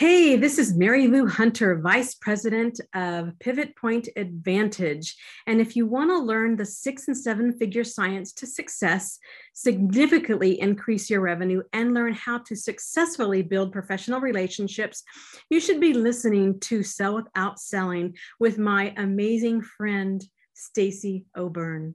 Hey, this is Mary Lou Hunter, Vice President of Pivot Point Advantage. And if you want to learn the six and seven figure science to success, significantly increase your revenue, and learn how to successfully build professional relationships, you should be listening to Sell Without Selling with my amazing friend, Stacy O'Byrne.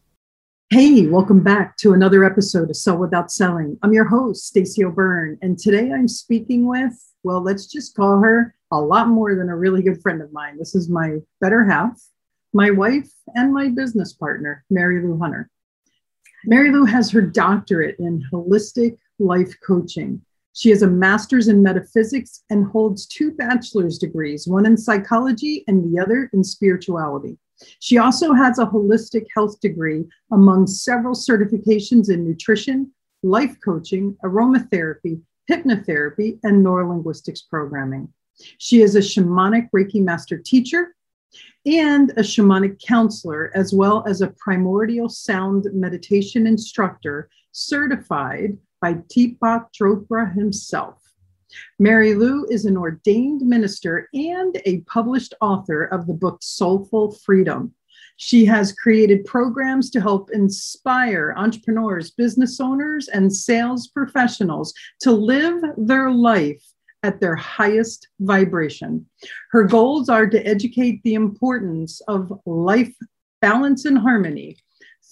Hey, welcome back to another episode of Sell Without Selling. I'm your host, Stacy O'Byrne, and today I'm speaking with, well, let's just call her a lot more than a really good friend of mine. This is my better half, my wife, and my business partner, Mary Lou Hunter. Mary Lou has her doctorate in holistic life coaching. She has a master's in metaphysics and holds two bachelor's degrees, one in psychology and the other in spirituality. She also has a holistic health degree among several certifications in nutrition, life coaching, aromatherapy, hypnotherapy, and neurolinguistics programming. She is a shamanic Reiki master teacher and a shamanic counselor, as well as a primordial sound meditation instructor certified by Deepak Chopra himself. Mary Lou is an ordained minister and a published author of the book Soulful Freedom. She has created programs to help inspire entrepreneurs, business owners, and sales professionals to live their life at their highest vibration. Her goals are to educate the importance of life balance and harmony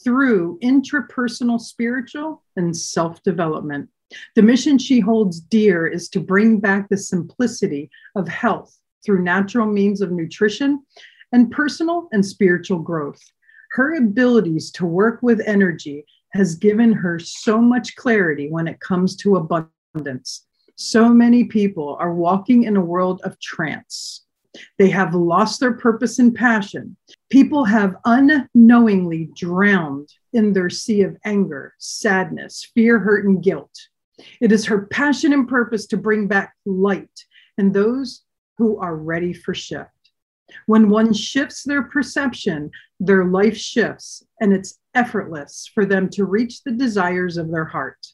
through intrapersonal spiritual and self development. The mission she holds dear is to bring back the simplicity of health through natural means of nutrition and personal and spiritual growth. Her abilities to work with energy has given her so much clarity when it comes to abundance so many people are walking in a world of trance. They have lost their purpose and passion. People have unknowingly drowned in their sea of anger, sadness, fear, hurt, and guilt. It is her passion and purpose to bring back light and those who are ready for shift. When one shifts their perception, their life shifts, and it's effortless for them to reach the desires of their heart.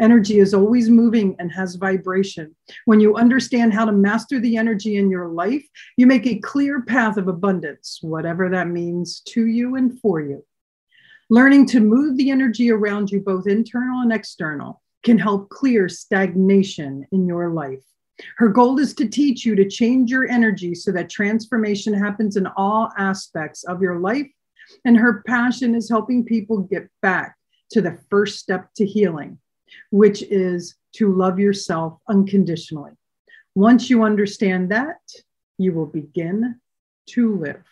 Energy is always moving and has vibration. When you understand how to master the energy in your life, you make a clear path of abundance, whatever that means to you and for you. Learning to move the energy around you, both internal and external, can help clear stagnation in your life. Her goal is to teach you to change your energy so that transformation happens in all aspects of your life. And her passion is helping people get back to the first step to healing, which is to love yourself unconditionally. Once you understand that, you will begin to live.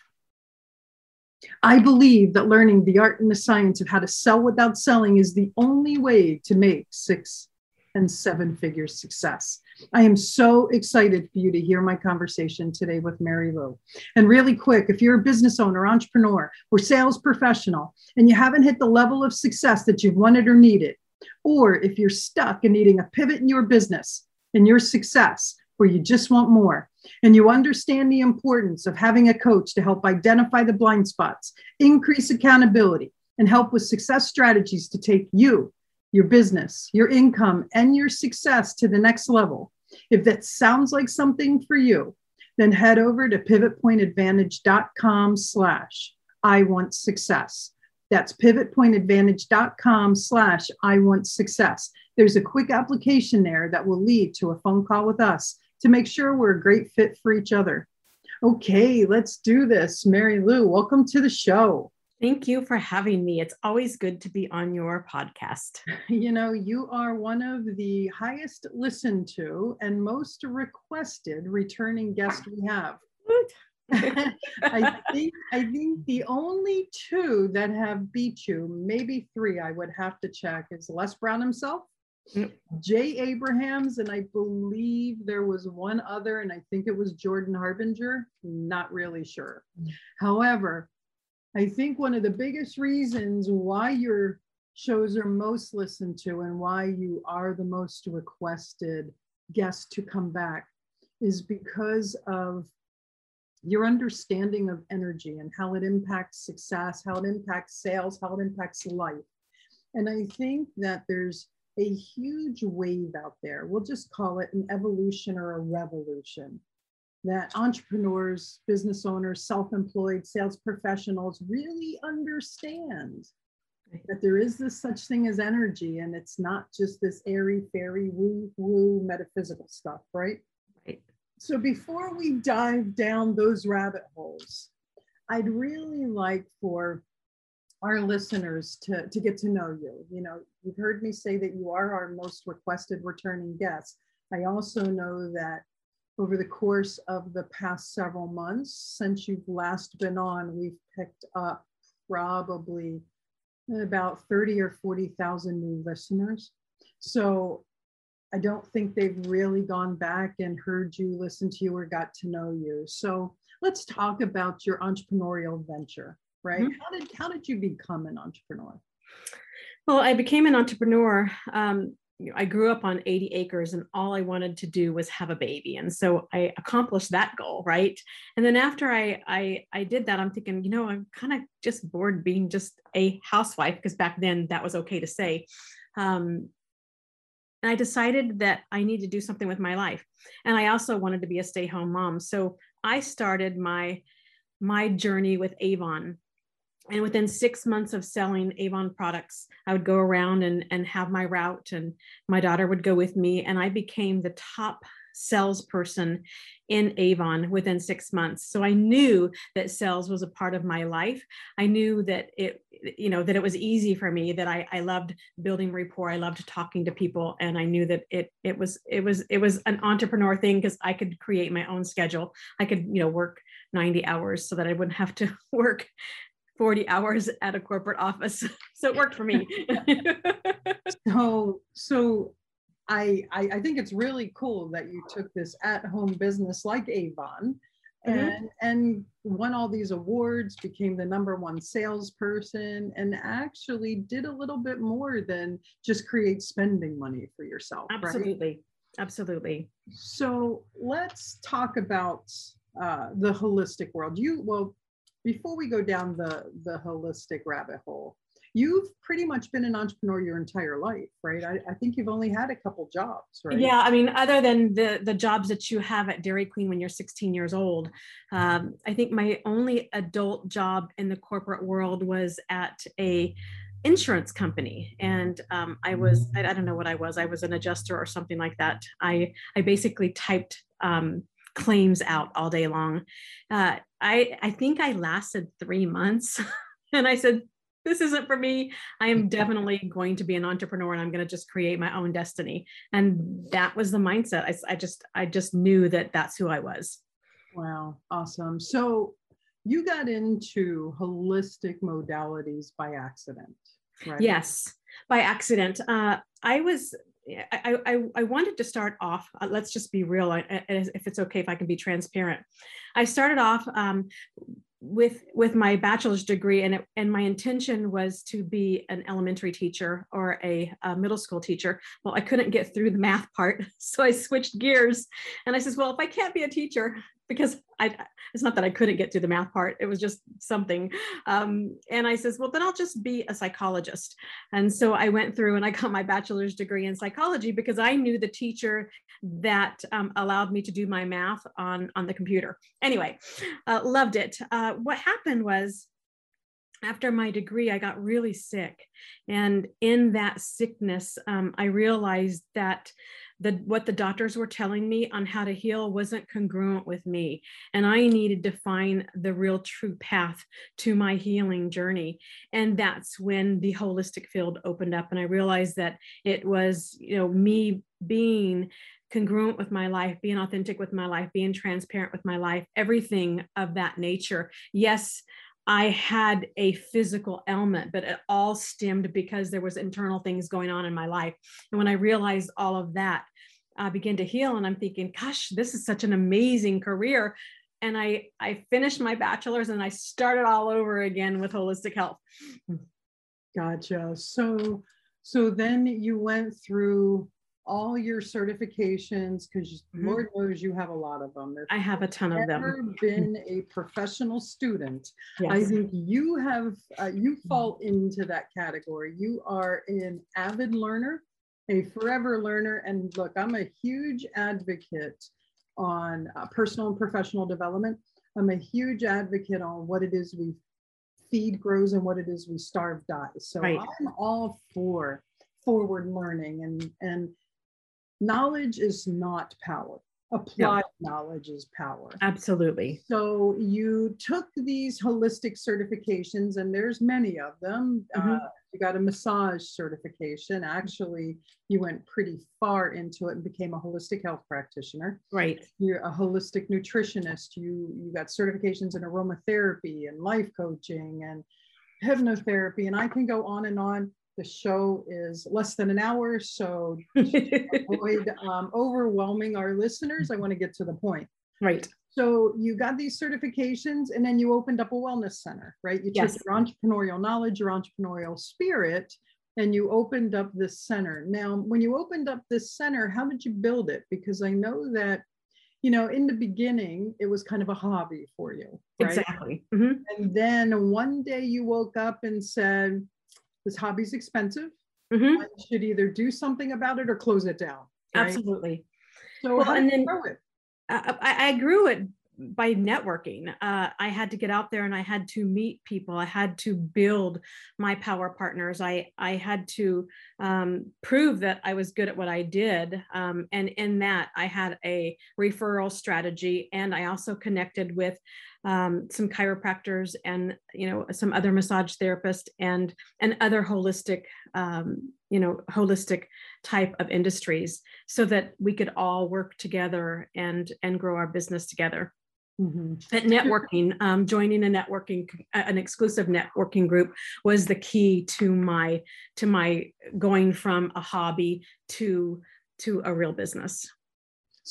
I believe that learning the art and the science of how to sell without selling is the only way to make six and seven figure success. I am so excited for you to hear my conversation today with Mary Lou. And really quick, if you're a business owner, entrepreneur, or sales professional, and you haven't hit the level of success that you've wanted or needed, or if you're stuck and needing a pivot in your business and your success, where you just want more, and you understand the importance of having a coach to help identify the blind spots, increase accountability, and help with success strategies to take you, your business, your income, and your success to the next level. If that sounds like something for you, then head over to pivotpointadvantage.com slash I want success. That's pivotpointadvantage.com slash I want success. There's a quick application there that will lead to a phone call with us to make sure we're a great fit for each other. Okay, let's do this. Mary Lou, welcome to the show. Thank you for having me. It's always good to be on your podcast. You know, you are one of the highest listened to and most requested returning guests we have. I think I think the only two that have beat you, maybe three, I would have to check, is Les Brown himself. Jay Abrahams, and I believe there was one other, and I think it was Jordan Harbinger. Not really sure. However, I think one of the biggest reasons why your shows are most listened to and why you are the most requested guest to come back is because of your understanding of energy and how it impacts success, how it impacts sales, how it impacts life. And I think that there's a huge wave out there. We'll just call it an evolution or a revolution that entrepreneurs, business owners, self employed, sales professionals really understand that there is this such thing as energy and it's not just this airy fairy woo woo metaphysical stuff, right? Right. So before we dive down those rabbit holes, I'd really like for our listeners to, to get to know you. You know, you've heard me say that you are our most requested returning guest. I also know that over the course of the past several months, since you've last been on, we've picked up probably about 30 or 40,000 new listeners. So I don't think they've really gone back and heard you, listened to you, or got to know you. So let's talk about your entrepreneurial venture, right? Mm-hmm. How did how did you become an entrepreneur? Well, I became an entrepreneur. Um, I grew up on 80 acres and all I wanted to do was have a baby. And so I accomplished that goal, right? And then after I I, I did that, I'm thinking, you know, I'm kind of just bored being just a housewife because back then that was okay to say. Um, and I decided that I need to do something with my life. And I also wanted to be a stay-home mom. So I started my my journey with Avon. And within six months of selling Avon products, I would go around and, and have my route, and my daughter would go with me. And I became the top salesperson in Avon within six months. So I knew that sales was a part of my life. I knew that it, you know, that it was easy for me, that I, I loved building rapport. I loved talking to people. And I knew that it, it was, it was, it was an entrepreneur thing because I could create my own schedule. I could, you know, work 90 hours so that I wouldn't have to work 40 hours at a corporate office. So it worked for me. so, so I, I, I think it's really cool that you took this at-home business like Avon mm-hmm. and and won all these awards, became the number one salesperson, and actually did a little bit more than just create spending money for yourself. Absolutely, right? absolutely. So let's talk about uh, the holistic world. You well, before we go down the the holistic rabbit hole, you've pretty much been an entrepreneur your entire life, right? I, I, think you've only had a couple jobs, right? Yeah, I mean, other than the the jobs that you have at Dairy Queen when you're 16 years old, um, I think my only adult job in the corporate world was at a insurance company and um, i was I, I, don't know what i was i was an adjuster or something like that i i basically typed um, claims out all day long uh, i i think i lasted three months and i said this isn't for me. I am definitely going to be an entrepreneur and I'm going to just create my own destiny. And that was the mindset. I, I just, I just knew that that's who I was. Wow. Awesome. So you got into holistic modalities by accident, right? Yes, by accident. Uh, I was I, I, I, wanted to start off, uh, let's just be real, I, if it's okay if I can be transparent. I started off um, with with my bachelor's degree and it, and my intention was to be an elementary teacher or a, a, middle school teacher well i couldn't get through the math part so i switched gears and i says well if i can't be a teacher because I, it's not that I couldn't get to the math part. It was just something. Um, and I says, well, then I'll just be a psychologist. And so I went through and I got my bachelor's degree in psychology because I knew the teacher that um, allowed me to do my math on, on the computer. Anyway, uh, loved it. Uh, what happened was after my degree, I got really sick. And in that sickness, um, I realized that the what the doctors were telling me on how to heal wasn't congruent with me and i needed to find the real true path to my healing journey and that's when the holistic field opened up and i realized that it was you know me being congruent with my life, being authentic with my life, being transparent with my life, everything of that nature. Yes, I had a physical ailment, but it all stemmed because there was internal things going on in my life. And when I realized all of that, I begin to heal and I'm thinking, gosh, this is such an amazing career. And I I finished my bachelor's and I started all over again with holistic health. Gotcha. So so then you went through all your certifications because mm-hmm. Lord knows you have a lot of them. If I have a ton of them. Never been a professional student. Yes. I think you have uh, you mm-hmm. fall into that category. You are an avid learner, a forever learner, and look, I'm a huge advocate on uh, personal and professional development. I'm a huge advocate on what it is we feed grows and what it is we starve dies. So right. I'm all for forward learning and and knowledge is not power applied knowledge is power. Absolutely. So you took these holistic certifications and there's many of them. Mm-hmm. uh, you got a massage certification. Actually you went pretty far into it and became a holistic health practitioner. Right. You're a holistic nutritionist. You you got certifications in aromatherapy and life coaching and hypnotherapy and i can go on and on the show is less than an hour, so avoid um, overwhelming our listeners. I want to get to the point. Right. So you got these certifications, and then you opened up a wellness center, right? You yes. took your entrepreneurial knowledge, your entrepreneurial spirit, and you opened up this center. Now, when you opened up this center, how did you build it? Because I know that you know, in the beginning, it was kind of a hobby for you. Right? Exactly. Mm-hmm. And then one day you woke up and said, this hobby's expensive. Mm-hmm. I should either do something about it or close it down. Right? Absolutely. So well, and then grow it? I, I grew it by networking. Uh, I had to get out there and I had to meet people. I had to build my power partners. I I had to um, prove that I was good at what I did. Um, and in that, I had a referral strategy, and I also connected with um, some chiropractors and you know some other massage therapists and and other holistic um, you know holistic type of industries so that we could all work together and and grow our business together mm-hmm. That networking, um, joining a networking, an exclusive networking group, was the key to my to my going from a hobby to to a real business.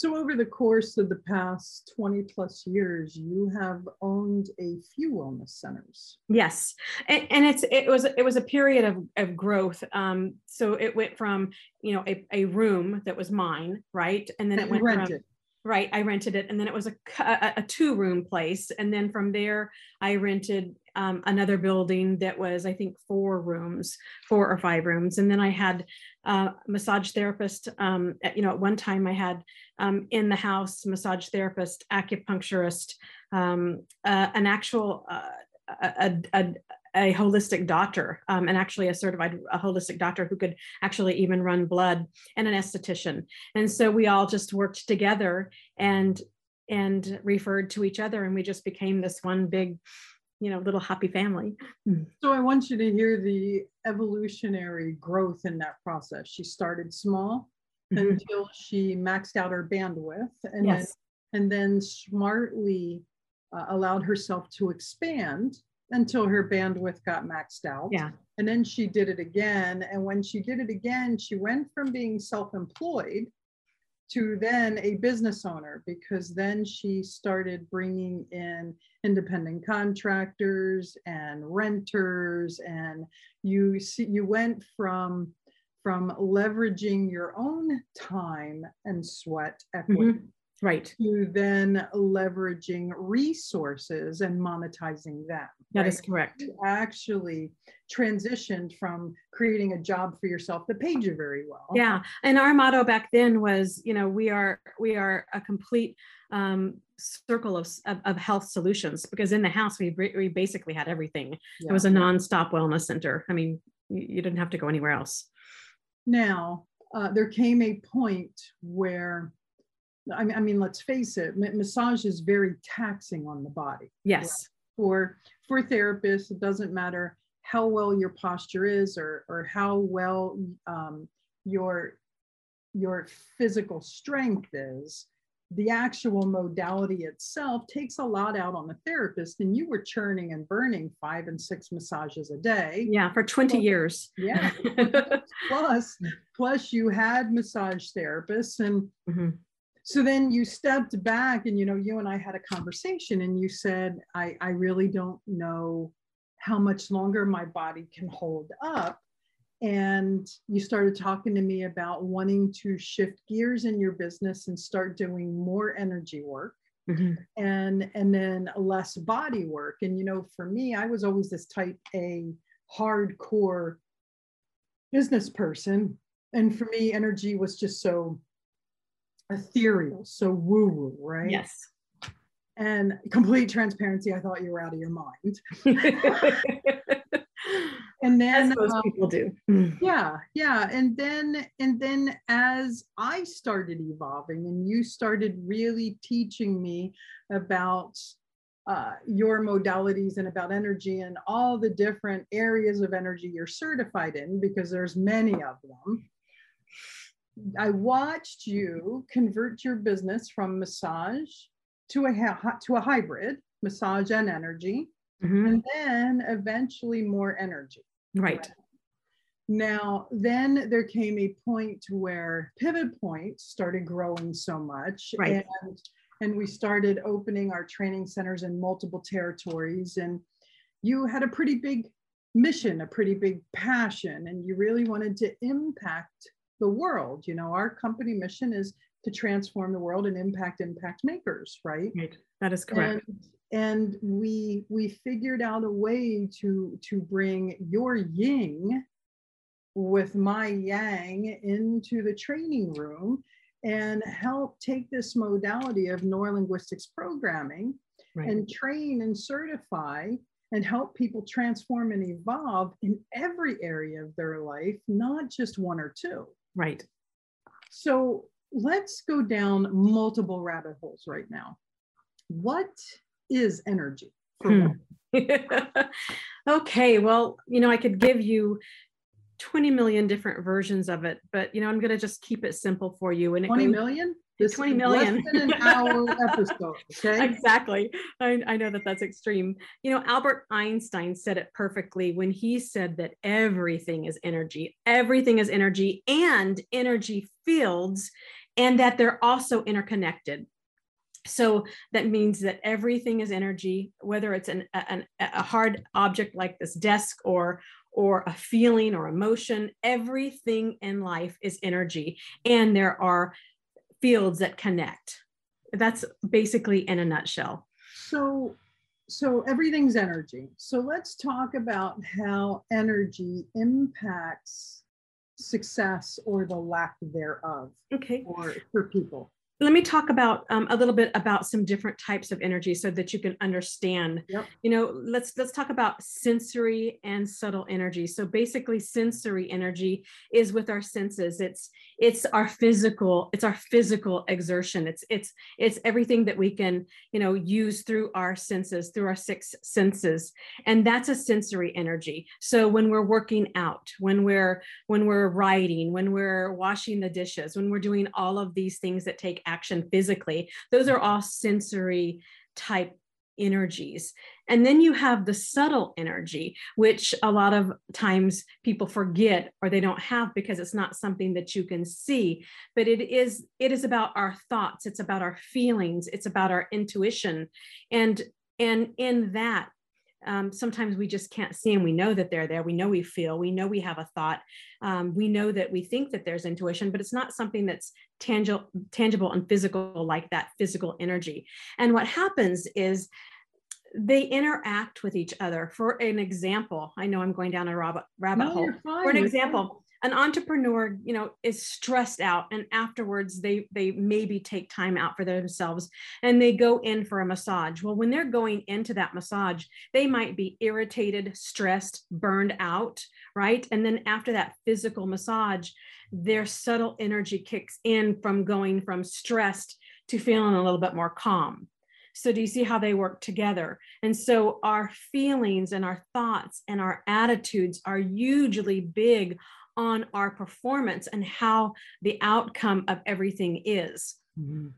So, over the course of the past 20 plus years, you have owned a few wellness centers. Yes. And, and it's, it was, it was a period of, of growth. Um, so it went from, you know, a, a room that was mine, right. And then it went rented. from, right. I rented it. And then it was a, a, a two room place. And then from there, I rented um, another building that was, I think, four rooms, four or five rooms. And then I had uh, massage therapist. Um, at, you know, at one time I had um, in the house massage therapist, acupuncturist, um, uh, an actual uh, a, a, a, holistic doctor, um, and actually a certified a holistic doctor who could actually even run blood, and an esthetician. And so we all just worked together and and referred to each other, and we just became this one big you know little happy family hmm. so i want you to hear the evolutionary growth in that process she started small mm-hmm. until she maxed out her bandwidth and yes. then and then smartly uh, allowed herself to expand until her bandwidth got maxed out. Yeah. And then she did it again. And when she did it again she went from being self-employed to then a business owner because then she started bringing in independent contractors and renters. And you see you went from from leveraging your own time and sweat equity mm-hmm right. to then leveraging resources and monetizing them That right? is correct. You actually transitioned from creating a job for yourself that paid you very well. Yeah and our motto back then was you know we are we are a complete um, circle of, of, of, health solutions because in the house we, we basically had everything. Yeah. it was a non-stop wellness center. I mean you, you didn't have to go anywhere else. Now uh, there came a point where I mean, I mean, let's face it, massage is very taxing on the body. Yes. For for therapists, it doesn't matter how well your posture is or or how well um, your your physical strength is the actual modality itself takes a lot out on the therapist and you were churning and burning five and six massages a day yeah for 20 well, years yeah plus plus you had massage therapists and mm-hmm. So then you stepped back and you know you and i had a conversation and you said i i really don't know how much longer my body can hold up. And you started talking to me about wanting to shift gears in your business and start doing more energy work mm-hmm. and and then less body work. And you know for me i was always this type a hardcore business person. And for me energy was just so ethereal so woo woo right? Yes. And complete transparency i thought you were out of your mind. And then as most um, people do. yeah yeah. And then and then as i started evolving and you started really teaching me about uh, your modalities and about energy and all the different areas of energy you're certified in because there's many of them i watched you convert your business from massage to a to a hybrid massage and energy mm-hmm. and then eventually more energy right now then there came a point where pivot point started growing so much right. and and we started opening our training centers in multiple territories and you had a pretty big mission a pretty big passion and you really wanted to impact the world you know our company mission is to transform the world and impact impact makers right right that is correct and, and we we figured out a way to to bring your ying with my yang into the training room and help take this modality of neurolinguistics programming right. and train and certify and help people transform and evolve in every area of their life, not just one or two. Right. So let's go down multiple rabbit holes right now. What is energy? Hmm. okay, well, you know, I could give you 20 million different versions of it, but you know, I'm going to just keep it simple for you. And 20 goes, million? This 20 million. Less than an hour episode. Okay. exactly. I, I know that that's extreme. You know, Albert Einstein said it perfectly when he said that everything is energy, everything is energy and energy fields, and that they're also interconnected so that means that everything is energy whether it's an, an, a hard object like this desk or or a feeling or emotion everything in life is energy and there are fields that connect. That's basically in a nutshell. So so everything's energy. So let's talk about how energy impacts success or the lack thereof okay. for, for people. Let me talk about um, a little bit about some different types of energy so that you can understand. Yep. you know let's let's talk about sensory and subtle energy. So basically sensory energy is with our senses. It's it's our physical it's our physical exertion it's it's it's everything that we can you know use through our senses through our six senses and that's a sensory energy so when we're working out when we're when we're writing when we're washing the dishes when we're doing all of these things that take action physically. Those are all sensory type energies. And then you have the subtle energy, which a lot of times people forget or they don't have because it's not something that you can see. But it is it is about our thoughts, it's about our feelings, it's about our intuition. And and in that um, sometimes we just can't see them. We know that they're there. We know we feel. We know we have a thought. Um, we know that we think that there's intuition, but it's not something that's tangible, tangible and physical like that physical energy. And what happens is they interact with each other. For an example, I know I'm going down a rabbit, rabbit no, hole. For an example, an entrepreneur you know is stressed out and afterwards they they maybe take time out for themselves and they go in for a massage. Well when they're going into that massage they might be irritated stressed burned out right? And then after that physical massage their subtle energy kicks in from going from stressed to feeling a little bit more calm. So, do you see how they work together? And so, our feelings and our thoughts and our attitudes are hugely big on our performance and how the outcome of everything is. Mm-hmm.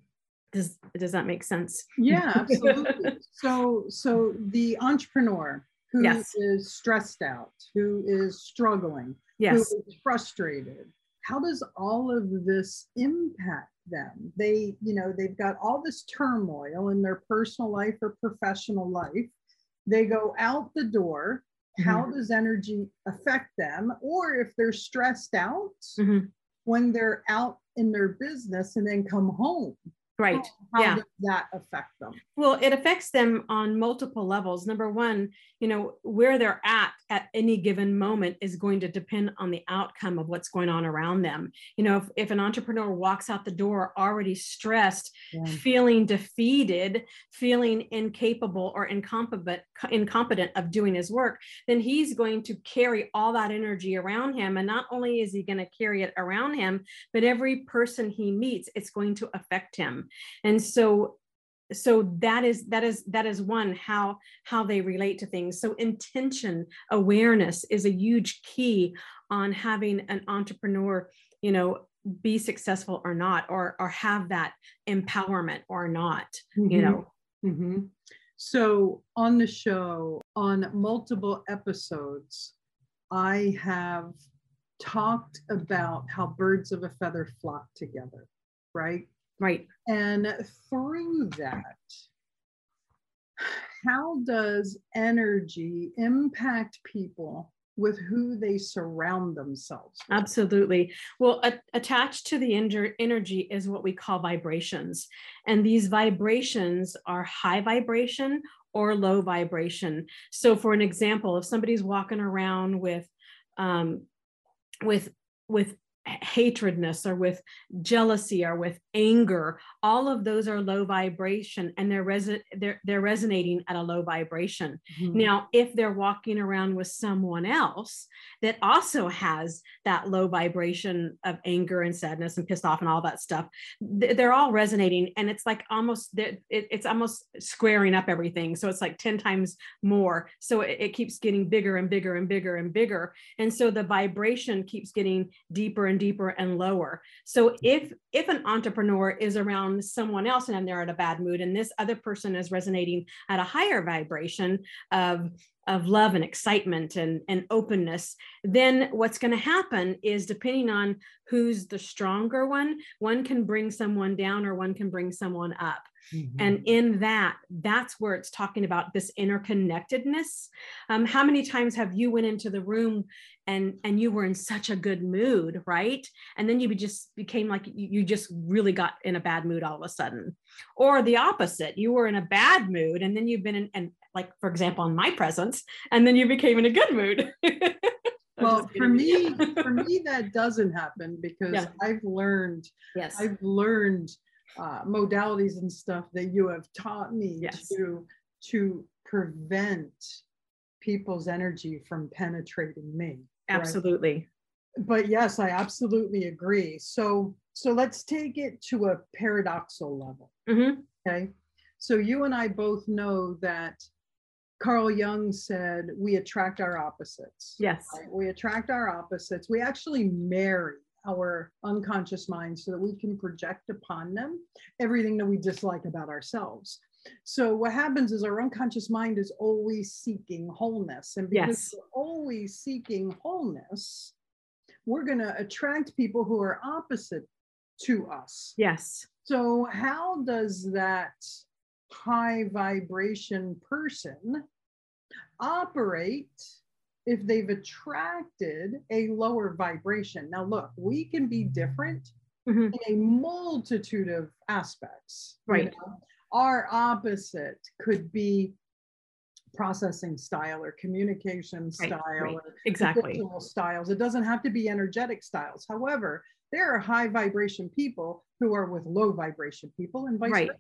Does, does that make sense? Yeah, absolutely. so, so the entrepreneur who yes. is stressed out, who is struggling, yes. who is frustrated, how does all of this impact them. They, you know, they've got all this turmoil in their personal life or professional life. They go out the door. Mm-hmm. How does energy affect them? Or if they're stressed out mm-hmm. when they're out in their business and then come home, Right. How, yeah. does that affect them? Well, it affects them on multiple levels. Number one, you know, where they're at at any given moment is going to depend on the outcome of what's going on around them. You know, if, if an entrepreneur walks out the door already stressed, yeah. feeling defeated, feeling incapable or incompetent, incompetent of doing his work, then he's going to carry all that energy around him. And not only is he going to carry it around him, but every person he meets, it's going to affect him and so so that is that is that is one how how they relate to things so intention awareness is a huge key on having an entrepreneur you know be successful or not or or have that empowerment or not mm-hmm. you know mm-hmm. so on the show on multiple episodes i have talked about how birds of a feather flock together right Right. And through that, how does energy impact people with who they surround themselves with? Absolutely. Well, a- attached to the in- energy is what we call vibrations. And these vibrations are high vibration or low vibration. So, for an example, if somebody's walking around with, um, with with hatredness or with jealousy or with anger all of those are low vibration and they're res- they're, they're resonating at a low vibration. Mm-hmm. now if they're walking around with someone else that also has that low vibration of anger and sadness and pissed off and all that stuff they're all resonating and it's like almost it's almost squaring up everything. So it's like 10 times more. So it, it keeps getting bigger and bigger and bigger and bigger. And so the vibration keeps getting deeper and deeper and lower. So mm-hmm. if if an entrepreneur is around someone else and they're in a bad mood and this other person is resonating at a higher vibration of of love and excitement and, and openness, then what's going to happen is depending on who's the stronger one, one can bring someone down or one can bring someone up. Mm-hmm. And in that, that's where it's talking about this interconnectedness. Um, how many times have you went into the room and and you were in such a good mood, right? And then you just became like you, just really got in a bad mood all of a sudden, or the opposite, you were in a bad mood and then you've been in and like for example in my presence, and then you became in a good mood. well for me for me that doesn't happen because yeah. i've learned yes i've learned uh, modalities and stuff that you have taught me yes. to to prevent people's energy from penetrating me absolutely right? but yes i absolutely agree so so let's take it to a paradoxal level mm-hmm. okay so you and i both know that carl jung said we attract our opposites yes right? we attract our opposites we actually marry our unconscious mind so that we can project upon them everything that we dislike about ourselves. So what happens is our unconscious mind is always seeking wholeness. And because yes. we're always seeking wholeness, we're going to attract people who are opposite to us. Yes. So how does that high vibration person operate if they've attracted a lower vibration. Now, look, we can be different mm-hmm. in a multitude of aspects. Right. You know? Our opposite could be processing style or communication style right. or Exactly. styles. It doesn't have to be energetic styles. However, there are high vibration people who are with low vibration people and vice Right.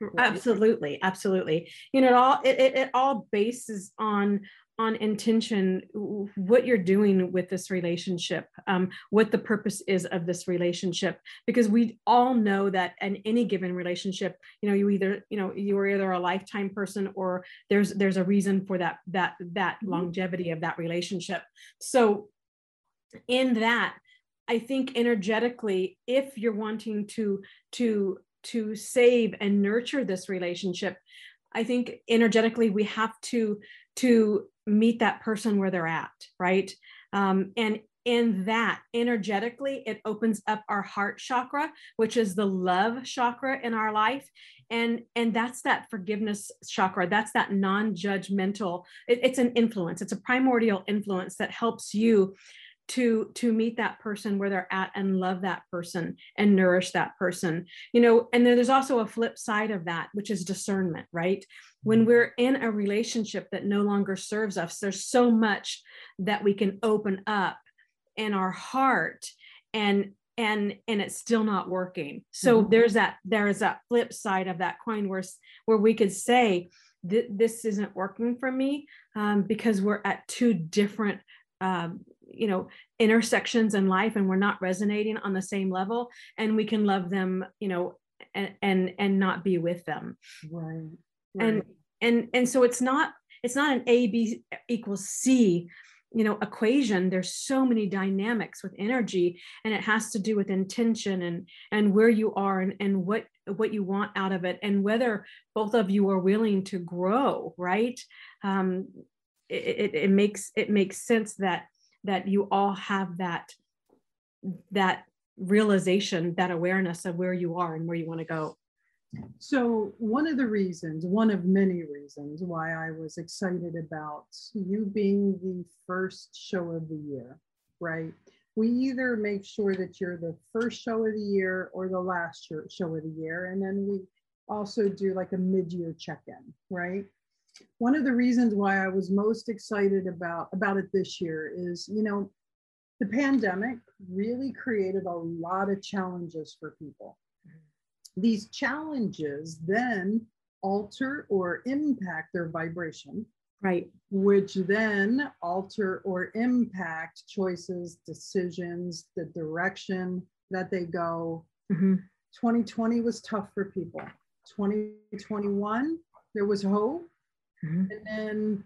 versa. Absolutely, absolutely. You know, it all it, it, it all bases on on intention, what you're doing with this relationship, um, what the purpose is of this relationship, because we all know that in any given relationship, you know, you either you know you are either a lifetime person or there's there's a reason for that that that Mhm. longevity of that relationship. So, in that, I think energetically, if you're wanting to to to save and nurture this relationship i think energetically we have to to meet that person where they're at right? Um, and in that energetically it opens up our heart chakra which is the love chakra in our life. And and that's that forgiveness chakra. That's that non-judgmental it- it's an influence. It's a primordial influence that helps you to to meet that person where they're at and love that person and nourish that person. You know and then there's also a flip side of that which is discernment right? When we're in a relationship that no longer serves us there's so much that we can open up in our heart and and and it's still not working. So Mhm. there's that there is that flip side of that coin where where we could say "Th- this isn't working for me um, because we're at two different um, you know intersections in life and we're not resonating on the same level and we can love them you know and and, and not be with them. Right. and and and so it's not it's not an a b equals c you know equation. There's so many dynamics with energy and it has to do with intention and and where you are and, and what what you want out of it and whether both of you are willing to grow right? Um it, it, it makes it makes sense that that you all have that that realization that awareness of where you are and where you want to go So one of the reasons, one of many reasons why I was excited about you being the first show of the year, right? We either make sure that you're the first show of the year or the last show of the year. And then we also do like a mid-year check-in, right? One of the reasons why I was most excited about, about it this year is, you know, the pandemic really created a lot of challenges for people these challenges then alter or impact their vibration, right which then alter or impact choices, decisions, the direction that they go. hmm 2020 was tough for people. 2021, there was hope. Mhm. And then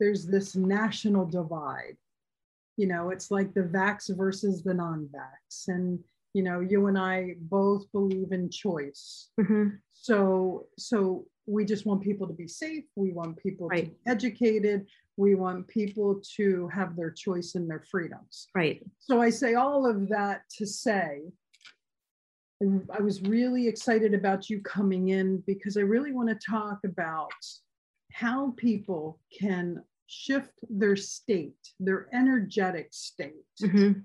there's this national divide. You know, it's like the vax versus the non vax. And, you know, you and I both believe in choice. hmm So, so we just want people to be safe. We want people to be educated. We want people to have their choice and their freedoms. right So I say all of that to say, I was really excited about you coming in because I really want to talk about how people can shift their state, their energetic state, Mhm.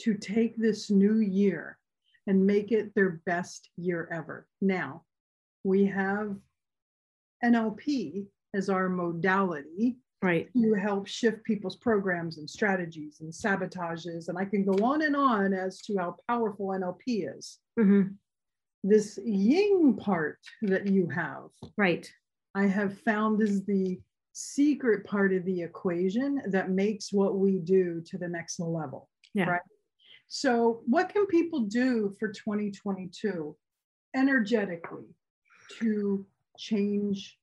to take this new year and make it their best year ever. Now, we have NLP as our modality right to help shift people's programs and strategies and sabotages. And I can go on and on as to how powerful NLP is. hmm This ying part that you have, right I have found is the secret part of the equation that makes what we do to the next level. Yeah. Right. So, what can people do for 2022 energetically to change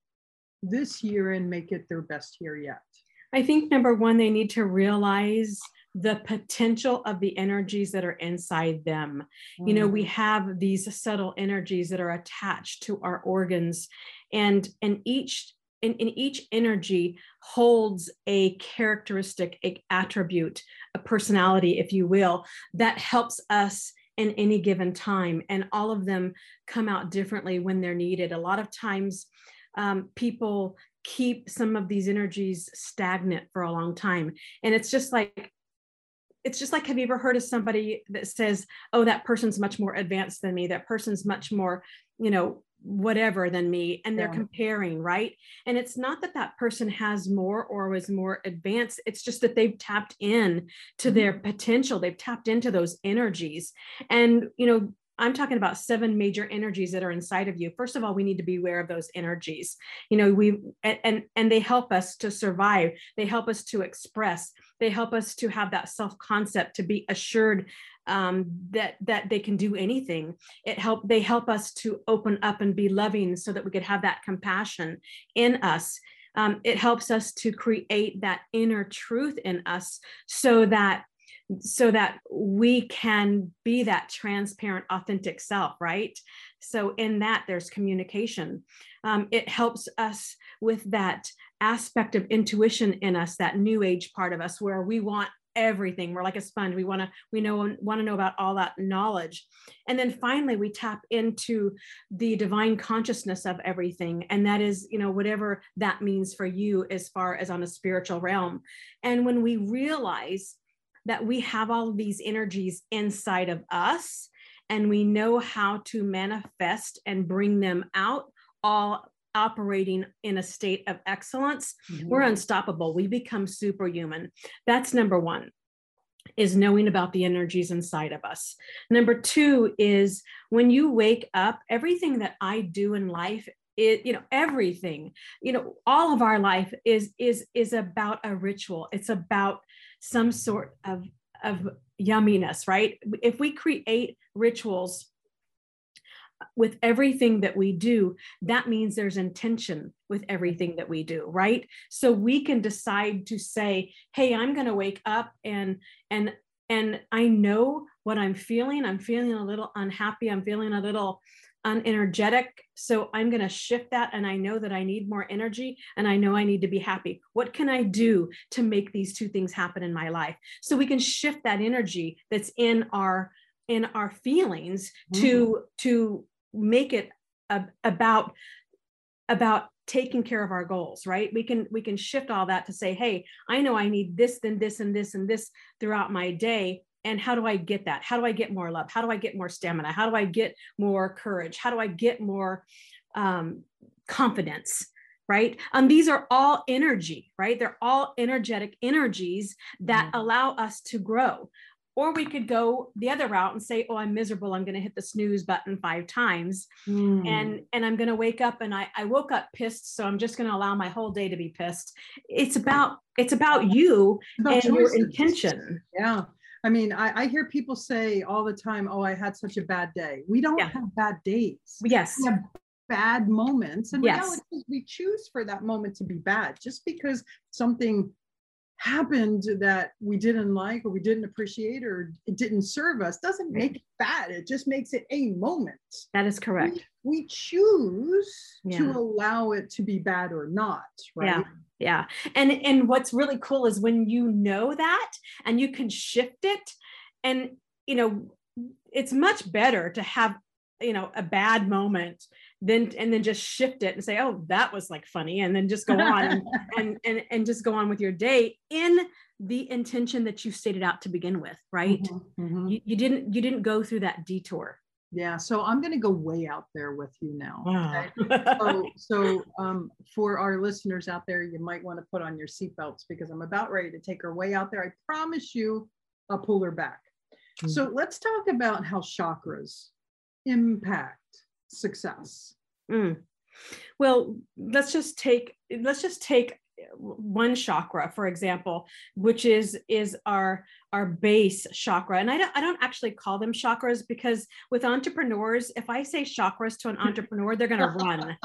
this year and make it their best year yet? I think number one, they need to realize the potential of the energies that are inside them. You know, we mm. have these subtle energies that are attached to our organs, and and each in, in each energy holds a characteristic, a attribute, a personality, if you will, that helps us in any given time. And all of them come out differently when they're needed. A lot of times, um, people keep some of these energies stagnant for a long time. And it's just like, it's just like, have you ever heard of somebody that says, oh, that person's much more advanced than me? That person's much more, you know, whatever than me and they're Yeah. comparing right and it's not that that person has more or was more advanced it's just that they've tapped in to their potential they've tapped into those energies and you know i'm talking about seven major energies that are inside of you. First of all we need to be aware of those energies. You know we and and, and they help us to survive. They help us to express. They help us to have that self concept to be assured um, that that they can do anything. It help they help us to open up and be loving so that we could have that compassion in us. Um, it helps us to create that inner truth in us so that so that we can be that transparent authentic self right? So in that there's communication. Um, it helps us with that aspect of intuition in us that new age part of us where we want everything. We're like a sponge. We want to we know want to know about all that knowledge. And then finally we tap into the divine consciousness of everything. And that is you know whatever that means for you as far as on a spiritual realm. And when we realize that we have all of these energies inside of us and we know how to manifest and bring them out all operating in a state of excellence. Mm-hmm. We're unstoppable. We become superhuman. That's number one is knowing about the energies inside of us. Number two is when you wake up everything that i do in life it, you know everything you know all of our life is is is about a ritual. It's about some sort of of yumminess right if we create rituals with everything that we do, that means there's intention with everything that we do, right? So we can decide to say, "Hey, I'm going to wake up and and and I know what I'm feeling. I'm feeling a little unhappy. I'm feeling a little unenergetic. So I'm going to shift that and I know that I need more energy and I know I need to be happy. What can I do to make these two things happen in my life?" So we can shift that energy that's in our in our feelings to mm. to make it a, about about taking care of our goals right we can we can shift all that to say hey i know i need this then this and this and this throughout my day and how do i get that? How do i get more love? How do i get more stamina? How do i get more courage? How do i get more um, confidence right? Um, these are all energy right? They're all energetic energies that Mhm. allow us to grow. Or we could go the other route and say oh i'm miserable. I'm going to hit the snooze button five times. Mm. and and i'm going to wake up and i i woke up pissed so i'm just going to allow my whole day to be pissed. It's about it's about you About and your intention. Yeah. I mean, I, I hear people say all the time, oh, I had such a bad day. We don't Yeah. have bad days. yes We have bad moments. And Yes. we choose for that moment to be bad. Just because something happened that we didn't like or we didn't appreciate or it didn't serve us doesn't make it bad. It just makes it a moment. that is correct We, we choose Yeah. to allow it to be bad or not, right? Yeah. Yeah. And and what's really cool is when you know that and you can shift it and you know it's much better to have you know a bad moment than and then just shift it and say oh that was like funny and then just go on and, and and and just go on with your day in the intention that you stated out to begin with right? Mhm, mhm. you, you didn't you didn't go through that detour Yeah. So I'm going to go way out there with you now. okay? So, so um, for our listeners out there, you might want to put on your seatbelts because I'm about ready to take her way out there. I promise you, I'll pull her back. Mm. So let's talk about how chakras impact success. Mm. Well, let's just take let's just take one chakra for example which is is our our base chakra. And I don't I don't actually call them chakras because with entrepreneurs if I say chakras to an entrepreneur they're going to run.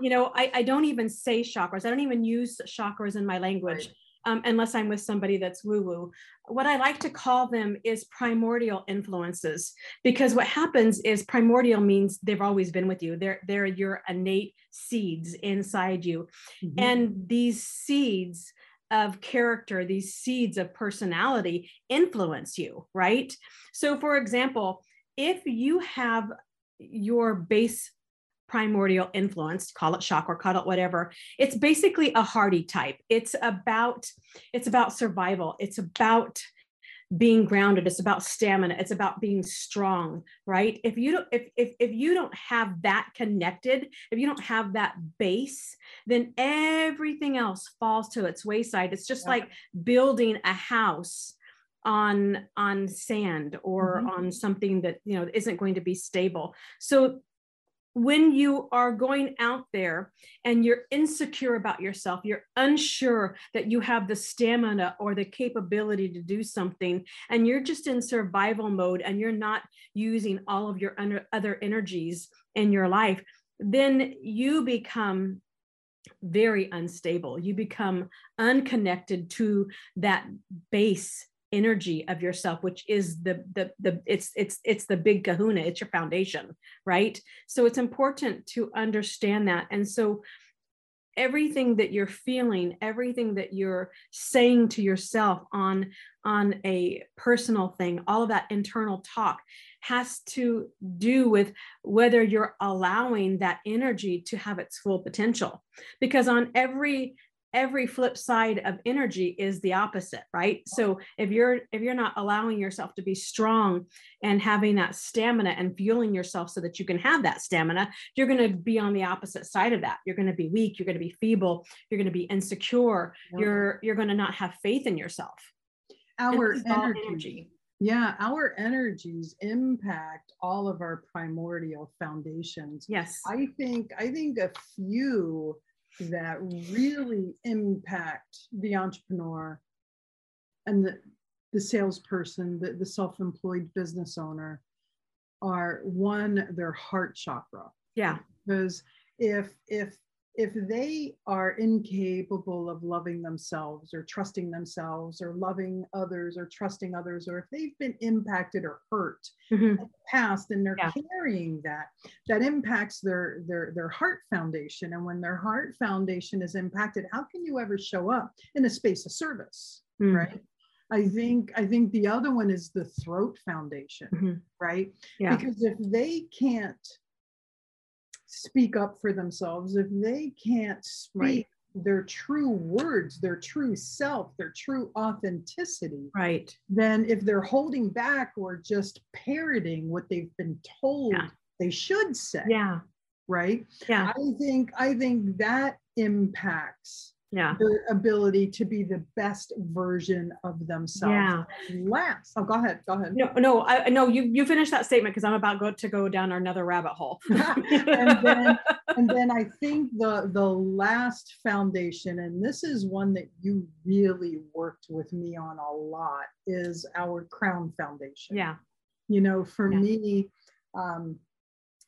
You know I, I don't even say chakras. I don't even use chakras in my language um, unless I'm with somebody that's woo woo. What I like to call them is primordial influences because what happens is primordial means they've always been with you. They're they're your innate seeds inside you, Mhm. and these seeds of character, these seeds of personality influence you, right? So, for example, if you have your base primordial influence call it chakra call it whatever. It's basically a hardy type. It's about it's about survival. It's about being grounded. It's about stamina. It's about being strong right? If you don't if, if if you don't have that connected if you don't have that base then everything else falls to its wayside. It's just yeah. like building a house on on sand or mm-hmm. on something that you know isn't going to be stable. So when you are going out there and you're insecure about yourself, you're unsure that you have the stamina or the capability to do something, and you're just in survival mode and you're not using all of your other energies in your life, then you become very unstable. You become unconnected to that base energy of yourself which is the the the it's it's it's the big kahuna it's your foundation right? So it's important to understand that. And so everything that you're feeling everything that you're saying to yourself on on a personal thing all of that internal talk has to do with whether you're allowing that energy to have its full potential. Because on every every flip side of energy is the opposite right? So if you're if you're not allowing yourself to be strong and having that stamina and fueling yourself so that you can have that stamina you're going to be on the opposite side of that. You're going to be weak you're going to be feeble you're going to be insecure. You're you're going to not have faith in yourself. Our energy, energy. Yeah our energies impact all of our primordial foundations. Yes. I think i think a few that really impact the entrepreneur and the, the salesperson, the, the self employed business owner are one, their heart chakra. Yeah. Because if, if if they are incapable of loving themselves or trusting themselves or loving others or trusting others, or if they've been impacted or hurt mm-hmm. in the past and they're yeah. carrying that, that impacts their, their, their heart foundation. And when their heart foundation is impacted, how can you ever show up in a space of service? Mm-hmm. Right. I think I think the other one is the throat foundation, mm-hmm. right? Yeah. Because if they can't speak up for themselves, if they can't speak right. their true words, their true self, their true authenticity, right, then if they're holding back or just parroting what they've been told yeah. they should say, yeah, right, yeah, I think I think that impacts yeah. their ability to be the best version of themselves. Yeah. Last oh go ahead go ahead. No no i no you you finish that statement because i'm about go, to go down another rabbit hole. And then and then i think the the last foundation and this is one that you really worked with me on a lot is our crown foundation. Yeah. You know for yeah. me um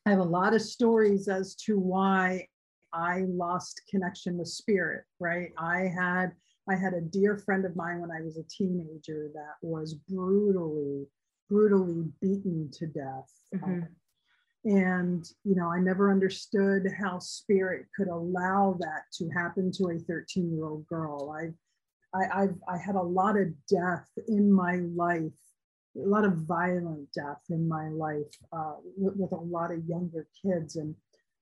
I have a lot of stories as to why I lost connection with spirit, right? I had I had a dear friend of mine when I was a teenager that was brutally, brutally beaten to death. Mm-hmm. Um, and you know, I never understood how spirit could allow that to happen to a 13 year old girl. I've I, I've I had a lot of death in my life, a lot of violent death in my life uh, with, with a lot of younger kids, and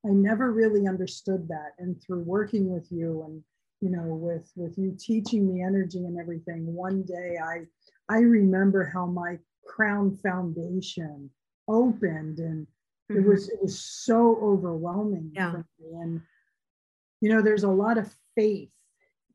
I never really understood that. And through working with you and you know with with you teaching me energy and everything, one day I I remember how my crown foundation opened and mm-hmm. it was it was so overwhelming yeah. for me. And you know, there's a lot of faith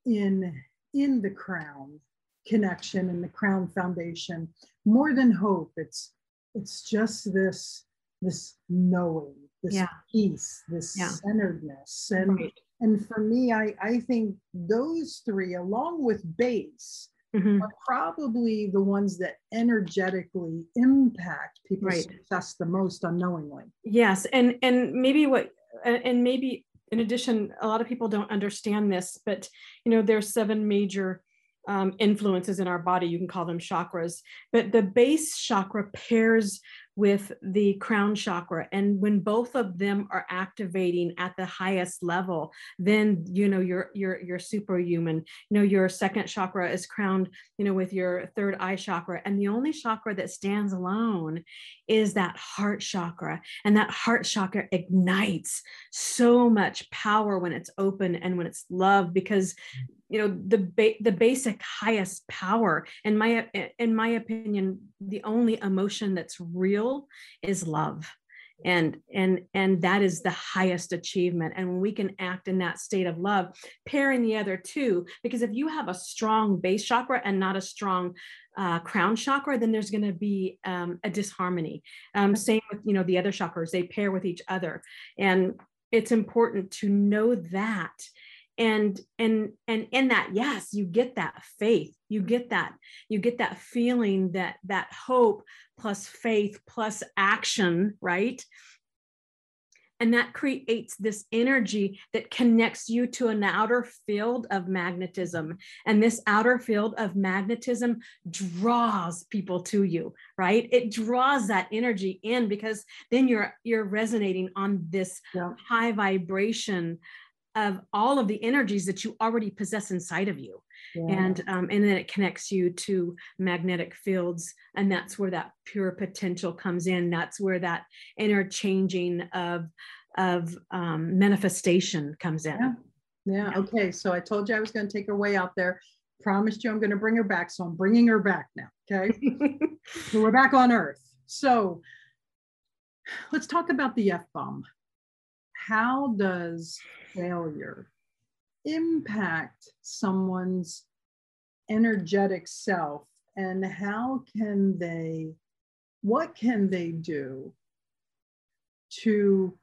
in in the crown connection and the crown foundation more than hope it's it's just this this knowing this yeah. peace, this yeah. centeredness. And right. and for me, I, I think those three, along with base, mm-hmm. are probably the ones that energetically impact people's right. success the most unknowingly. Yes. And and maybe what and maybe in addition, a lot of people don't understand this, but you know, there's seven major um, influences in our body. You can call them chakras, but the base chakra pairs with the crown chakra. And when both of them are activating at the highest level then you know you're you're you're superhuman. You know your second chakra is crowned you know with your third eye chakra. And the only chakra that stands alone is that heart chakra. And that heart chakra ignites so much power when it's open and when it's love because you know the ba- the basic highest power. In my in my opinion the only emotion that's real is love. And and and that is the highest achievement. And when we can act in that state of love pairing the other two because if you have a strong base chakra and not a strong uh, crown chakra then there's going to be um, a disharmony. Um, same with you know the other chakras they pair with each other. And it's important to know that and and and in that yes you get that faith. You get that you get that feeling that that hope plus faith plus action right? And that creates this energy that connects you to an outer field of magnetism. And this outer field of magnetism draws people to you right? It draws that energy in because then you're you're resonating on this yeah. high vibration of all of the energies that you already possess inside of you. Yeah. and um, and then it connects you to magnetic fields and that's where that pure potential comes in. That's where that interchanging of of um, manifestation comes in. Yeah. yeah. yeah. Okay. So i told you i was going to take her way out there. Promised you i'm going to bring her back so i'm bringing her back now okay? So we're back on earth. So let's talk about the f-bomb how does failure impact someone's energetic self? And how can they what can they do to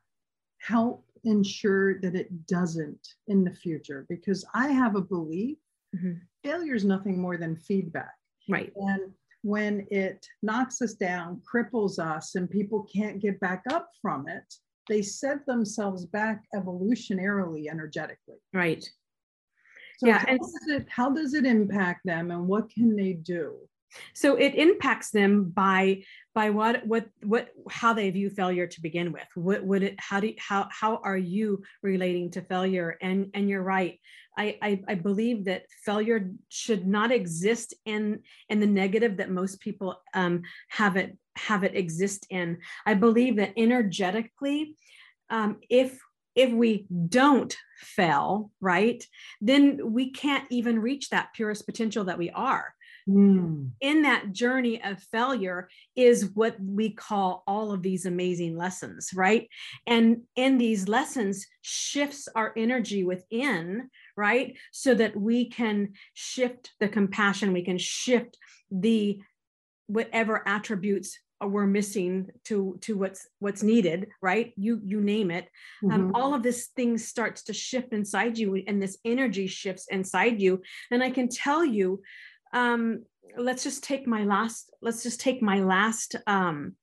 help ensure that it doesn't in the future? Because i have a belief mm-hmm. failure is nothing more than feedback. Right. And when it knocks us down cripples us and people can't get back up from it they set themselves back evolutionarily energetically. Right. So yeah how, and does it, how does it impact them and what can they do? So it impacts them by by what what what how they view failure to begin with. What would it how do you, how how are you relating to failure? And and you're right I, I, I believe that failure should not exist in in the negative that most people um, have it have it exist in. I believe that energetically, um, if if we don't fail, right, then we can't even reach that purest potential that we are. Mm. In that journey of failure is what we call all of these amazing lessons, right? And in these lessons shifts our energy within, right? So that we can shift the compassion, we can shift the whatever attributes we're missing to to what's what's needed right you you name it um, mm-hmm. um, all of this thing starts to shift inside you and this energy shifts inside you and i can tell you um let's just take my last let's just take my last um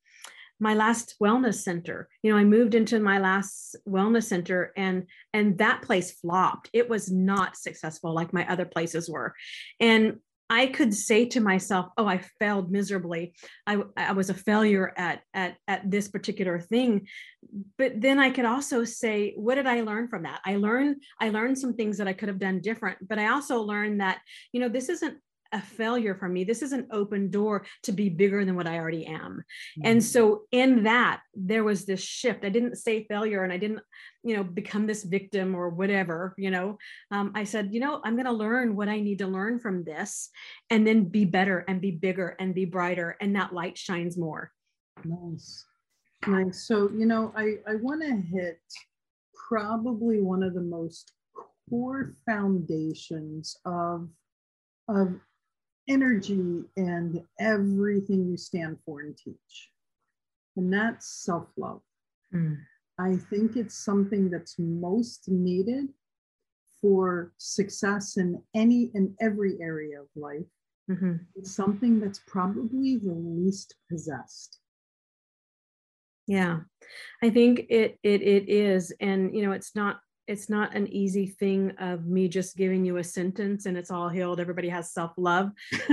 my last wellness center you know i moved into my last wellness center and and that place flopped it was not successful like my other places were and I could say to myself, "Oh, I failed miserably. I, I was a failure at, at at this particular thing." But then I could also say, "What did I learn from that? I learned I learned some things that I could have done different. But I also learned that you know this isn't a failure for me. This is an open door to be bigger than what I already am. Mm-hmm. And so in that, there was this shift. I didn't say failure and I didn't, you know, become this victim or whatever, you know. Um, I said, you know, I'm going to learn what I need to learn from this and then be better and be bigger and be brighter. And that light shines more. Nice. Nice. So, you know, I, I want to hit probably one of the most core foundations of of energy and everything you stand for and teach. And that's self love. Mm. I think it's something that's most needed for success in any and every area of life. Mm-hmm. It's something that's probably the least possessed. Yeah, I think it it it is, and you know, it's not it's not an easy thing of me just giving you a sentence and it's all healed everybody has self-love.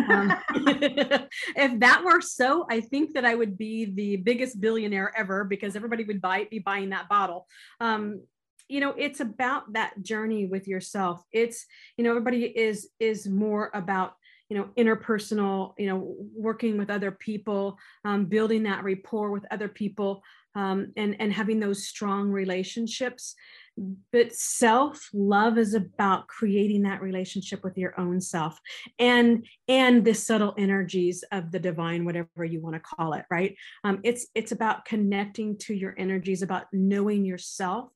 Um, if that were so i think that i would be the biggest billionaire ever because everybody would buy be buying that bottle. Um, you know it's about that journey with yourself. It's you know everybody is is more about you know interpersonal you know working with other people um, building that rapport with other people um, and and having those strong relationships but self love is about creating that relationship with your own self and and the subtle energies of the divine whatever you want to call it right um, it's it's about connecting to your energies about knowing yourself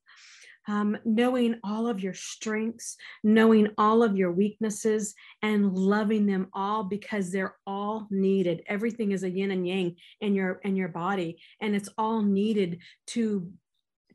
um, knowing all of your strengths, knowing all of your weaknesses, and loving them all because they're all needed. Everything is a yin and yang in your in your body, and it's all needed to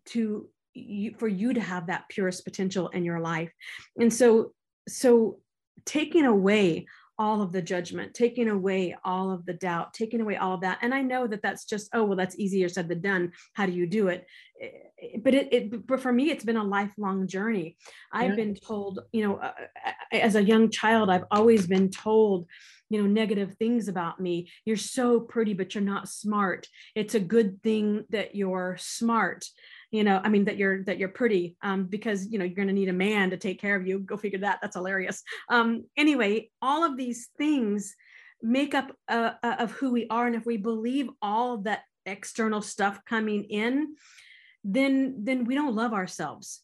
to you, for you to have that purest potential in your life. And so so taking away all of the judgment, taking away all of the doubt, taking away all of that. And I know that that's just, oh, well, that's easier said than done. How do you do it? Eh, but it, it but for me, it's been a lifelong journey. I've yeah. been told, you know, uh, uh, as a young child, I've always been told, you know, negative things about me. You're so pretty, but you're not smart. It's a good thing that you're smart you know i mean that you're that you're pretty um, because you know you're going to need a man to take care of you. Go figure that. That's hilarious. Um, anyway all of these things make up uh, uh, of who we are. And if we believe all that external stuff coming in then then we don't love ourselves.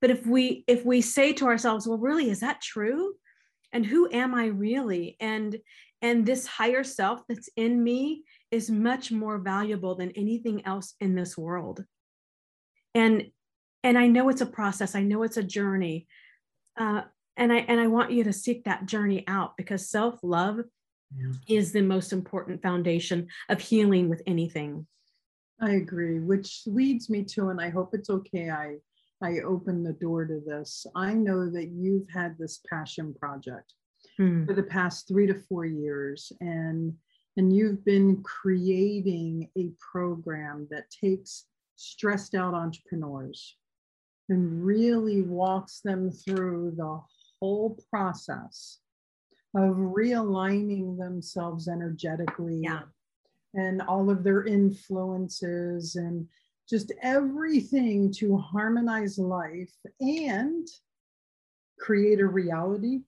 But if we if we say to ourselves well really is that true? And who am i really? And and this higher self that's in me is much more valuable than anything else in this world and and i know it's a process i know it's a journey uh, and i and i want you to seek that journey out because self-love yeah. is the most important foundation of healing with anything i agree which leads me to and i hope it's okay i i open the door to this i know that you've had this passion project hmm. for the past three to four years and and you've been creating a program that takes stressed out entrepreneurs and really walks them through the whole process of realigning themselves energetically yeah. and all of their influences and just everything to harmonize life and create a reality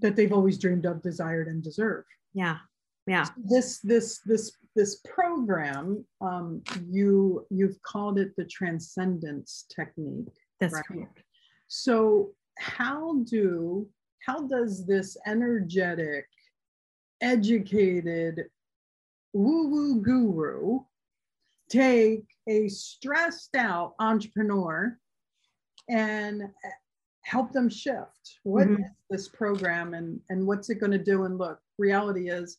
that they've always dreamed of desired and deserve yeah yeah this this this this program um, you you've called it the transcendence technique that's right? correct so how do how does this energetic educated woo woo guru take a stressed out entrepreneur and help them shift What mm-hmm. is this program and and what's it going to do and look reality is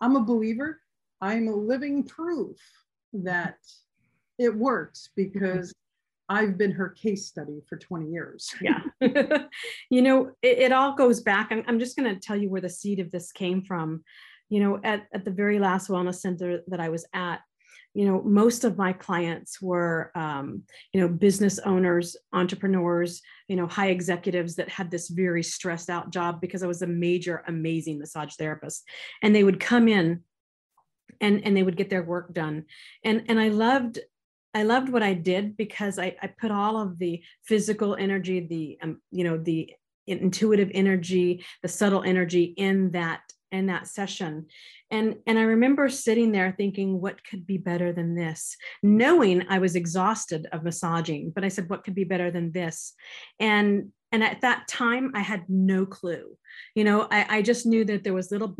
I'm a believer. I'm a living proof that it works because I've been her case study for 20 years. yeah. you know, it, it, all goes back. I'm, I'm just going to tell you where the seed of this came from. You know, at, at the very last wellness center that I was at, you know most of my clients were um, you know business owners entrepreneurs you know high executives that had this very stressed out job because i was a major amazing massage therapist. And they would come in and and they would get their work done. And and i loved I loved what I did because I, I put all of the physical energy, the um, you know the intuitive energy, the subtle energy in that in that session. And and i remember sitting there thinking what could be better than this? Knowing i was exhausted of massaging but i said what could be better than this? And and at that time i had no clue. You know i, I just knew that there was little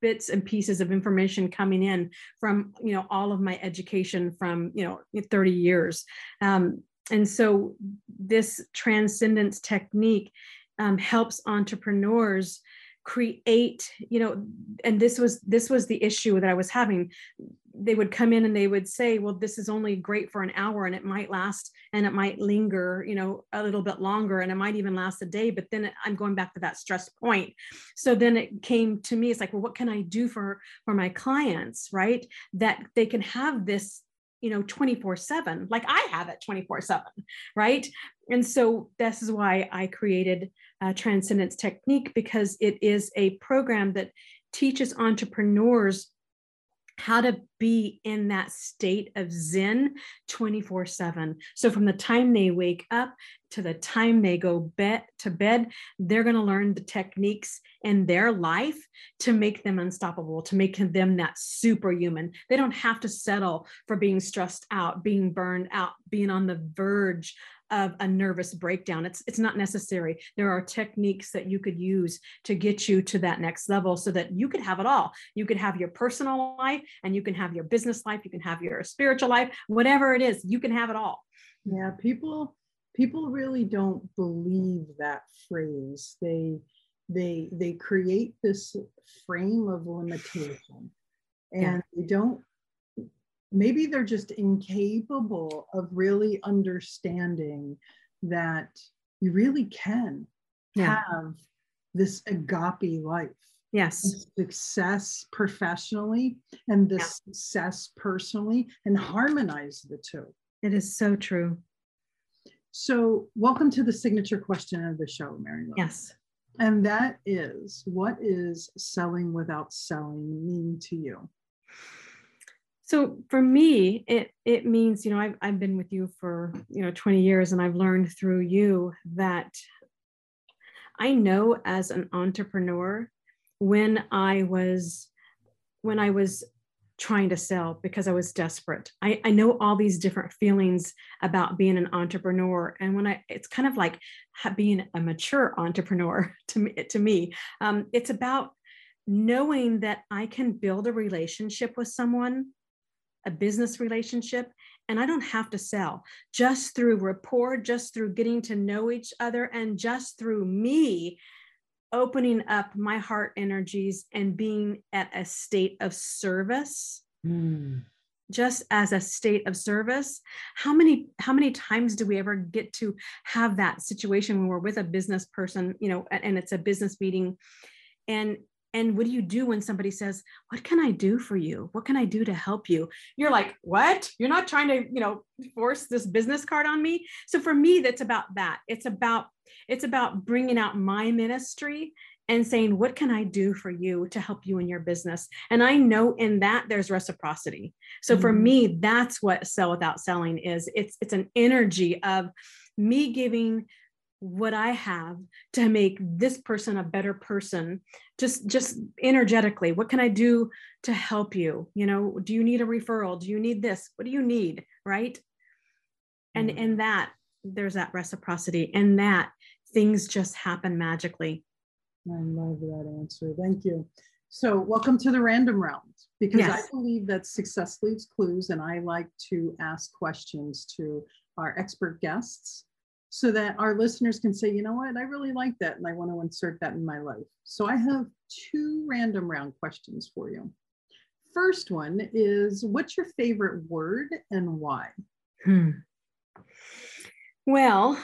bits and pieces of information coming in from you know all of my education from you know 30 years. Um, and so this transcendence technique um, helps entrepreneurs create you know and this was this was the issue that i was having. They would come in and they would say well this is only great for an hour and it might last and it might linger you know a little bit longer and it might even last a day but then i'm going back to that stress point. So then it came to me it's like well what can i do for for my clients right? That they can have this you know 24 7 like i have it 24 7 right? And so this is why i created uh, transcendence technique because it is a program that teaches entrepreneurs how to be in that state of zen 24 7 so from the time they wake up to the time they go bed to bed they're going to learn the techniques in their life to make them unstoppable to make them that superhuman. They don't have to settle for being stressed out being burned out being on the verge of a nervous breakdown. It's it's not necessary. There are techniques that you could use to get you to that next level so that you could have it all. You could have your personal life and you can have your business life, you can have your spiritual life, whatever it is, you can have it all. Yeah, people people really don't believe that phrase. They they they create this frame of limitation and yeah. they don't maybe they're just incapable of really understanding that you really can yeah. have this agape life. Yes. Success professionally and the yeah. success personally and harmonize the two. It is so true. So, welcome to the signature question of the show, Mary. Lou. Yes. And that is what is selling without selling mean to you? So for me it it means you know I've, I've been with you for you know 20 years and i've learned through you that i know as an entrepreneur when i was when i was trying to sell because i was desperate. I, I know all these different feelings about being an entrepreneur and when i it's kind of like being a mature entrepreneur to me to me um, it's about knowing that i can build a relationship with someone a business relationship and I don't have to sell just through rapport, just through getting to know each other, and just through me opening up my heart energies and being at a state of service. Mm. just as a state of service how many how many times do we ever get to have that situation when we're with a business person you know and it's a business meeting and and what do you do when somebody says, What can I do for you? What can I do to help you? You're like, What? You're not trying to, you know, force this business card on me. So for me, that's about that. It's about, it's about bringing out my ministry and saying, What can I do for you to help you in your business? And I know in that there's reciprocity. So mm-hmm. for me, that's what sell without selling is. It's it's an energy of me giving what I have to make this person a better person. Just just energetically what can I do to help you? You know do you need a referral? Do you need this? What do you need? Right? And in mm-hmm. that there's that reciprocity and that things just happen magically. I love that answer. Thank you. So welcome to the random round because yes. I believe that success leaves clues and I like to ask questions to our expert guests so that our listeners can say, you know what, I really like that and I want to insert that in my life. So I have two random round questions for you. First one is what's your favorite word and why? Hmm. Well,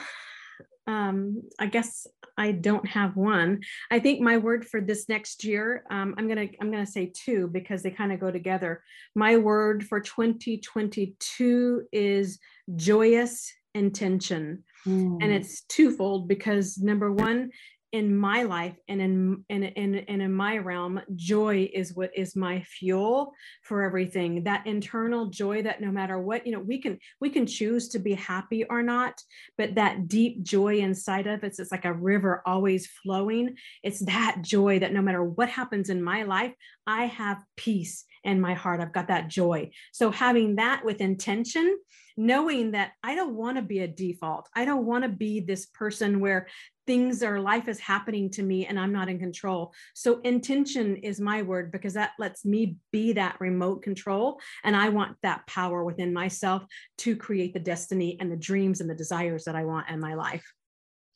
um, I guess I don't have one. I think my word for this next year, um, I'm gonna I'm gonna say two because they kind of go together. My word for 2022 is joyous intention. Mm. And it's twofold because number one, in my life and in, in in and in my realm joy is what is my fuel for everything. That internal joy that no matter what you know we can we can choose to be happy or not but that deep joy inside of us it's like a river always flowing. It's that joy that no matter what happens in my life i have peace in my heart i've got that joy so having that with intention knowing that I don't want to be a default. I don't want to be this person where things or life is happening to me and I'm not in control. So intention is my word because that lets me be that remote control. And I want that power within myself to create the destiny and the dreams and the desires that I want in my life.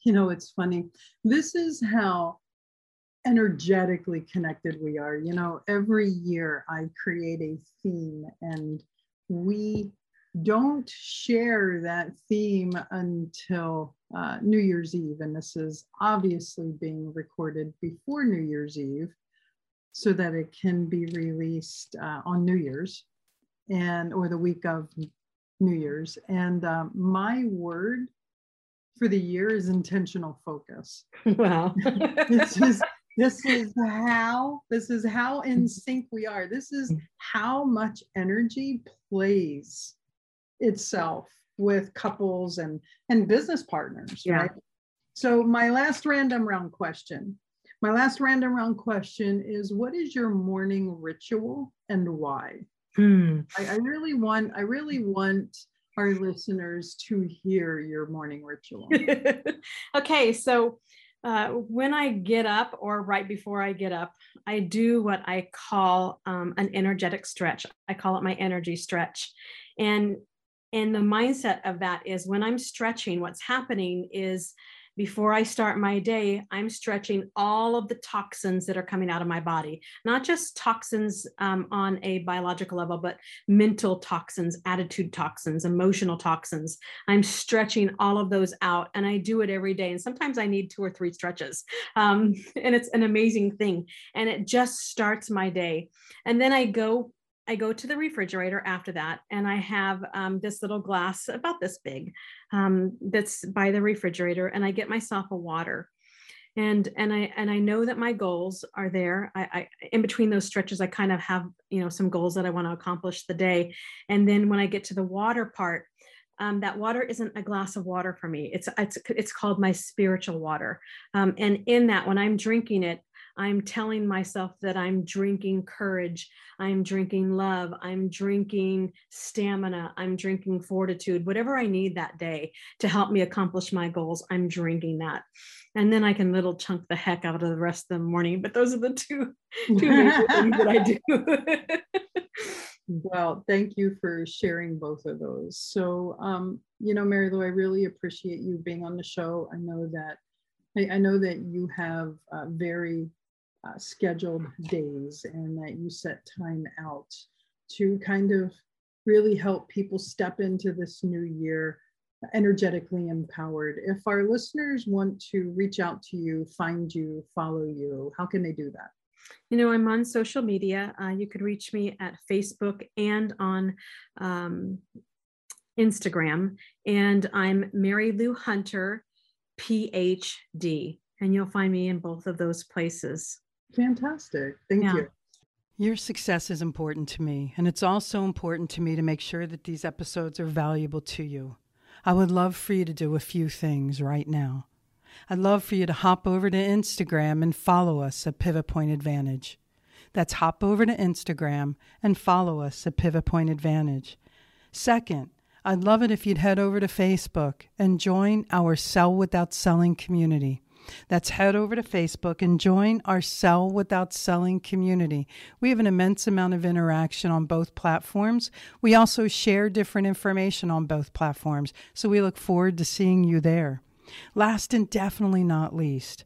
You know, it's funny. This is how energetically connected we are. You know, every year I create a theme and we don't share that theme until uh, New Year's Eve. And this is obviously being recorded before New Year's Eve so that it can be released uh, on New Year's and or the week of New Year's. And uh, my word for the year is intentional focus. Wow. this is this is how this is how in sync we are. This is how much energy plays itself with couples and and business partners, yeah. right? So my last random round question. My last random round question is what is your morning ritual and why? Hmm. I, I really want I really want our listeners to hear your morning ritual? okay, so uh, when I get up or right before I get up, I do what I call um, an energetic stretch. I call it my energy stretch. And and the mindset of that is when I'm stretching, what's happening is before I start my day, I'm stretching all of the toxins that are coming out of my body, not just toxins um, on a biological level, but mental toxins, attitude toxins, emotional toxins. I'm stretching all of those out, and I do it every day. And sometimes I need two or three stretches. Um, and it's an amazing thing. And it just starts my day. And then I go I go to the refrigerator after that, and I have um, this little glass about this big um, that's by the refrigerator, and I get myself a water. And and I and I know that my goals are there. I, I in between those stretches, I kind of have you know some goals that I want to accomplish the day. And then when I get to the water part, um, that water isn't a glass of water for me. It's it's it's called my spiritual water. Um, and in that, when I'm drinking it, I'm telling myself that I'm drinking courage, I'm drinking love, I'm drinking stamina, I'm drinking fortitude, whatever I need that day to help me accomplish my goals, I'm drinking that. And then I can little chunk the heck out of the rest of the morning. But those are the two, two major things that I do. well, thank you for sharing both of those. So, um, you know, Mary Lou, I really appreciate you being on the show. I know that I, know that you have uh, very uh, scheduled days and that you set time out to kind of really help people step into this new year energetically empowered. If our listeners want to reach out to you, find you, follow you, how can they do that? You know, I'm on social media. Uh, you could reach me at Facebook and on um, Instagram. And I'm Mary Lou Hunter, PhD. And you'll find me in both of those places. Fantastic. Thank yeah. you. Your success is important to me, and it's also important to me to make sure that these episodes are valuable to you. I would love for you to do a few things right now. I'd love for you to hop over to Instagram and follow us at Pivot Point Advantage. That's hop over to Instagram and follow us at Pivot Point Advantage. Second, I'd love it if you'd head over to Facebook and join our Sell Without Selling community. That's head over to Facebook and join our Sell Without Selling community. We have an immense amount of interaction on both platforms. We also share different information on both platforms, so we look forward to seeing you there. Last and definitely not least,